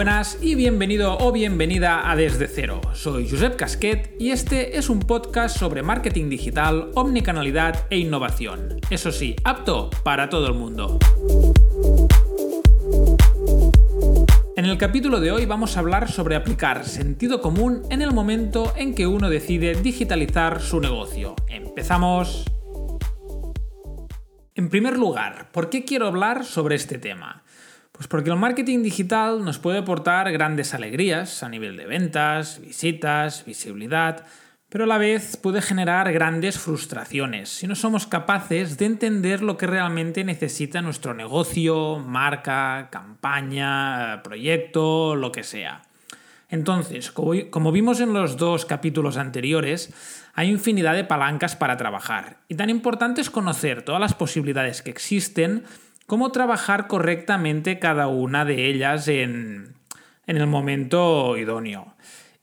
buenas y bienvenido o bienvenida a Desde Cero. Soy Josep Casquet y este es un podcast sobre marketing digital, omnicanalidad e innovación. Eso sí, apto para todo el mundo. En el capítulo de hoy vamos a hablar sobre aplicar sentido común en el momento en que uno decide digitalizar su negocio. Empezamos. En primer lugar, ¿por qué quiero hablar sobre este tema? Pues porque el marketing digital nos puede aportar grandes alegrías a nivel de ventas, visitas, visibilidad, pero a la vez puede generar grandes frustraciones si no somos capaces de entender lo que realmente necesita nuestro negocio, marca, campaña, proyecto, lo que sea. Entonces, como vimos en los dos capítulos anteriores, hay infinidad de palancas para trabajar y tan importante es conocer todas las posibilidades que existen cómo trabajar correctamente cada una de ellas en, el momento idóneo.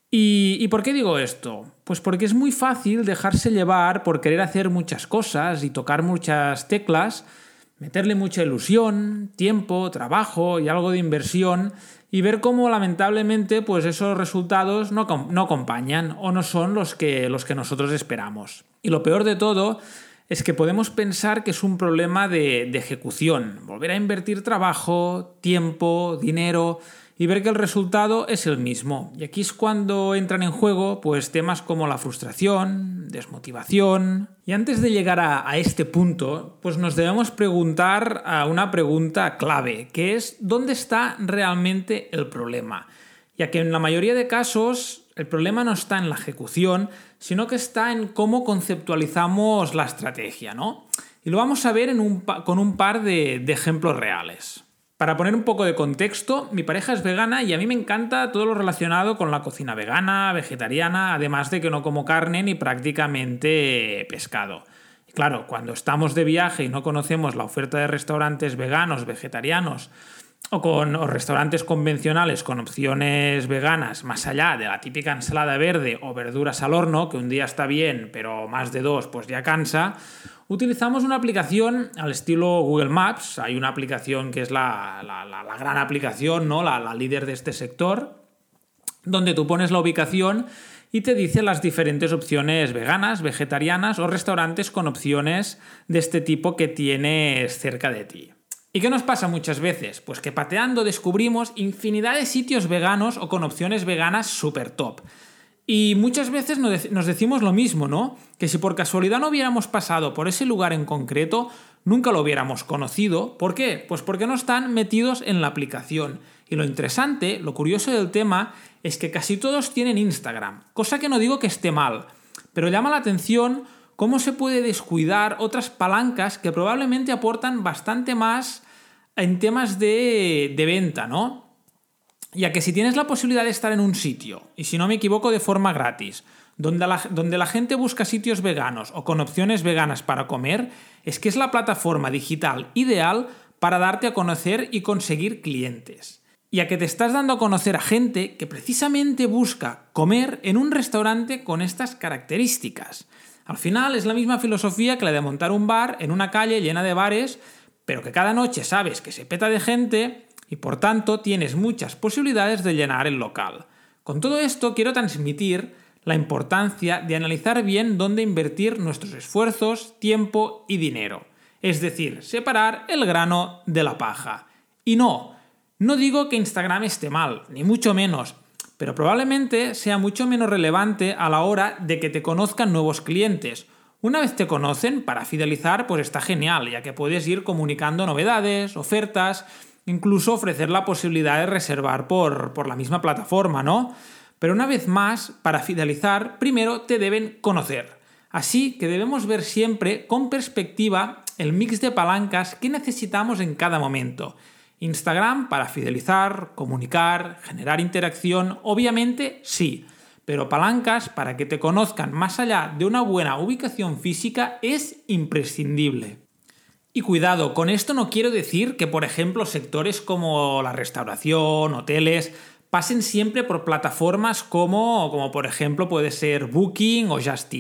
¿Y, ¿Y, por qué digo esto? Pues porque es muy fácil dejarse llevar por querer hacer muchas cosas y tocar muchas teclas, meterle mucha ilusión, tiempo, trabajo y algo de inversión y ver cómo lamentablemente pues esos resultados no, no acompañan o no son los que, los que nosotros esperamos. Y lo peor de todo es que podemos pensar que es un problema de, ejecución, volver a invertir trabajo, tiempo, dinero y ver que el resultado es el mismo. Y aquí es cuando entran en juego pues, temas como la frustración, desmotivación. Y antes de llegar a, a este punto, pues nos debemos preguntar a una pregunta clave, que es ¿dónde está realmente el problema? Ya que en la mayoría de casos el problema no está en la ejecución, sino que está en cómo conceptualizamos la estrategia, ¿no? Y lo vamos a ver con un par de, ejemplos reales. Para poner un poco de contexto, mi pareja es vegana y a mí me encanta todo lo relacionado con la cocina vegana, vegetariana, además de que no como carne ni prácticamente pescado. Claro, cuando estamos de viaje y no conocemos la oferta de restaurantes veganos, vegetarianos, o con restaurantes convencionales con opciones veganas, más allá de la típica ensalada verde o verduras al horno, que un día está bien, pero más de dos pues ya cansa, utilizamos una aplicación al estilo Google Maps. Hay una aplicación que es la, gran aplicación, ¿no? La, la líder de este sector, donde tú pones la ubicación y te dice las diferentes opciones veganas, vegetarianas o restaurantes con opciones de este tipo que tienes cerca de ti. ¿Y qué nos pasa muchas veces? Pues que pateando descubrimos infinidad de sitios veganos o con opciones veganas súper top. Y muchas veces nos decimos lo mismo, ¿no? Que si por casualidad no hubiéramos pasado por ese lugar en concreto, nunca lo hubiéramos conocido. ¿Por qué? Pues porque no están metidos en la aplicación. Y lo interesante, lo curioso del tema, es que casi todos tienen Instagram, cosa que no digo que esté mal, pero llama la atención cómo se puede descuidar otras palancas que probablemente aportan bastante más en temas de, venta, ¿no? Ya que si tienes la posibilidad de estar en un sitio, y si no me equivoco de forma gratis, donde la, donde la, gente busca sitios veganos o con opciones veganas para comer, es que es la plataforma digital ideal para darte a conocer y conseguir clientes. Ya que te estás dando a conocer a gente que precisamente busca comer en un restaurante con estas características. Al final es la misma filosofía que la de montar un bar en una calle llena de bares, pero que cada noche sabes que se peta de gente y por tanto tienes muchas posibilidades de llenar el local. Con todo esto quiero transmitir la importancia de analizar bien dónde invertir nuestros esfuerzos, tiempo y dinero. Es decir, separar el grano de la paja. Y no, no digo que Instagram esté mal, ni mucho menos, pero probablemente sea mucho menos relevante a la hora de que te conozcan nuevos clientes. Una vez te conocen, para fidelizar, pues está genial, ya que puedes ir comunicando novedades, ofertas, incluso ofrecer la posibilidad de reservar por, por la misma plataforma, ¿no? Pero una vez más, para fidelizar, primero te deben conocer. Así que debemos ver siempre con perspectiva el mix de palancas que necesitamos en cada momento. Instagram para fidelizar, comunicar, generar interacción, obviamente sí, pero palancas para que te conozcan más allá de una buena ubicación física es imprescindible. Y cuidado, con esto no quiero decir que, por ejemplo, sectores como la restauración, hoteles, pasen siempre por plataformas como, como por ejemplo puede ser Booking o Just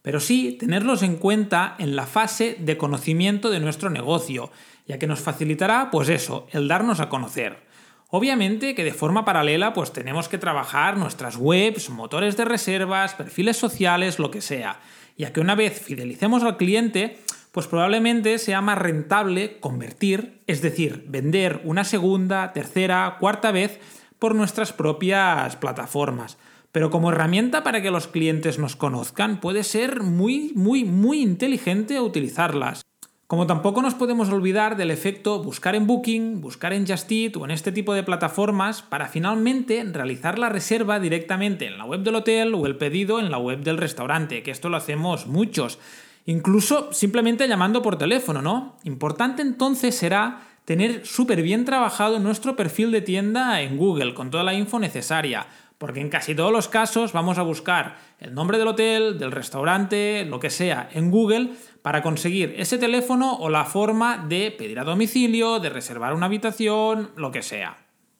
pero sí tenerlos en cuenta en la fase de conocimiento de nuestro negocio ya que nos facilitará, pues eso, el darnos a conocer. Obviamente que de forma paralela pues tenemos que trabajar nuestras webs, motores de reservas, perfiles sociales, lo que sea, ya que una vez fidelicemos al cliente, pues probablemente sea más rentable convertir, es decir, vender una segunda, tercera, cuarta vez por nuestras propias plataformas. Pero como herramienta para que los clientes nos conozcan, puede ser muy, muy, muy inteligente utilizarlas. Como tampoco nos podemos olvidar del efecto buscar en Booking, buscar en Just Eat o en este tipo de plataformas para finalmente realizar la reserva directamente en la web del hotel o el pedido en la web del restaurante, que esto lo hacemos muchos. Incluso simplemente llamando por teléfono, ¿no? Importante entonces será tener súper bien trabajado nuestro perfil de tienda en Google, con toda la info necesaria. Porque en casi todos los casos vamos a buscar el nombre del hotel, del restaurante, lo que sea, en Google para conseguir ese teléfono o la forma de pedir a domicilio, de reservar una habitación, lo que sea.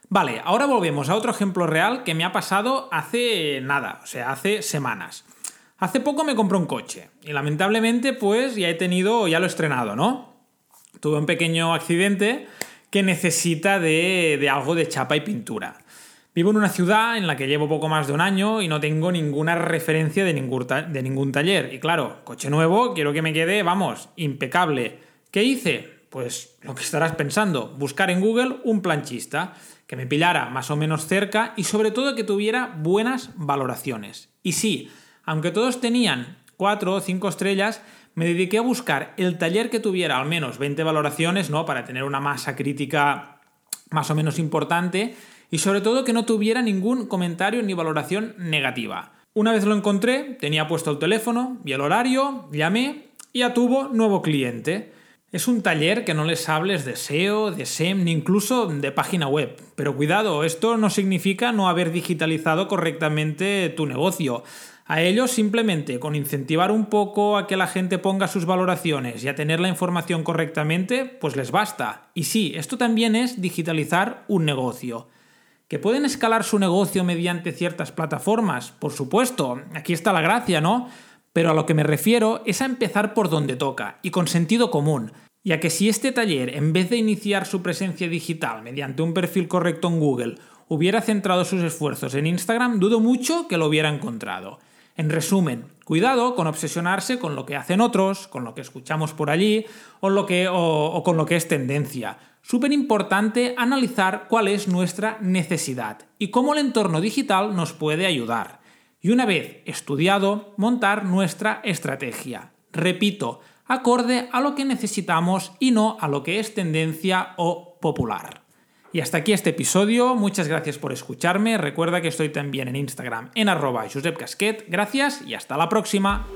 Vale, ahora volvemos a otro ejemplo real que me ha pasado hace nada, o sea, hace semanas. Hace poco me compré un coche y lamentablemente pues ya he tenido, ya lo he estrenado, ¿no? Tuve un pequeño accidente que necesita de, de algo de chapa y pintura. Vivo en una ciudad en la que llevo poco más de un año y no tengo ninguna referencia de ningún, de ningún taller. Y claro, coche nuevo, quiero que me quede, vamos, impecable. ¿Qué hice? Pues lo que estarás pensando, buscar en Google un planchista que me pillara más o menos cerca y sobre todo que tuviera buenas valoraciones. Y sí, aunque todos tenían 4 o 5 estrellas, me dediqué a buscar el taller que tuviera al menos 20 valoraciones, ¿no? Para tener una masa crítica más o menos importante y sobre todo que no tuviera ningún comentario ni valoración negativa. Una vez lo encontré, tenía puesto el teléfono y el horario, llamé y ya tuvo nuevo cliente. Es un taller que no les hables de SEO, de SEM ni incluso de página web. Pero cuidado, esto no significa no haber digitalizado correctamente tu negocio. A ellos simplemente con incentivar un poco a que la gente ponga sus valoraciones y a tener la información correctamente, pues les basta. Y sí, esto también es digitalizar un negocio. ¿Que pueden escalar su negocio mediante ciertas plataformas? Por supuesto, aquí está la gracia, ¿no? Pero a lo que me refiero es a empezar por donde toca y con sentido común, ya que si este taller, en vez de iniciar su presencia digital mediante un perfil correcto en Google, hubiera centrado sus esfuerzos en Instagram, dudo mucho que lo hubiera encontrado. En resumen, cuidado con obsesionarse con lo que hacen otros, con lo que escuchamos por allí o, o con lo que es tendencia súper importante analizar cuál es nuestra necesidad y cómo el entorno digital nos puede ayudar. Y una vez estudiado, montar nuestra estrategia. Repito, acorde a lo que necesitamos y no a lo que es tendencia o popular. Y hasta aquí este episodio, muchas gracias por escucharme, recuerda que estoy también en Instagram en arroba Casquet, gracias y hasta la próxima.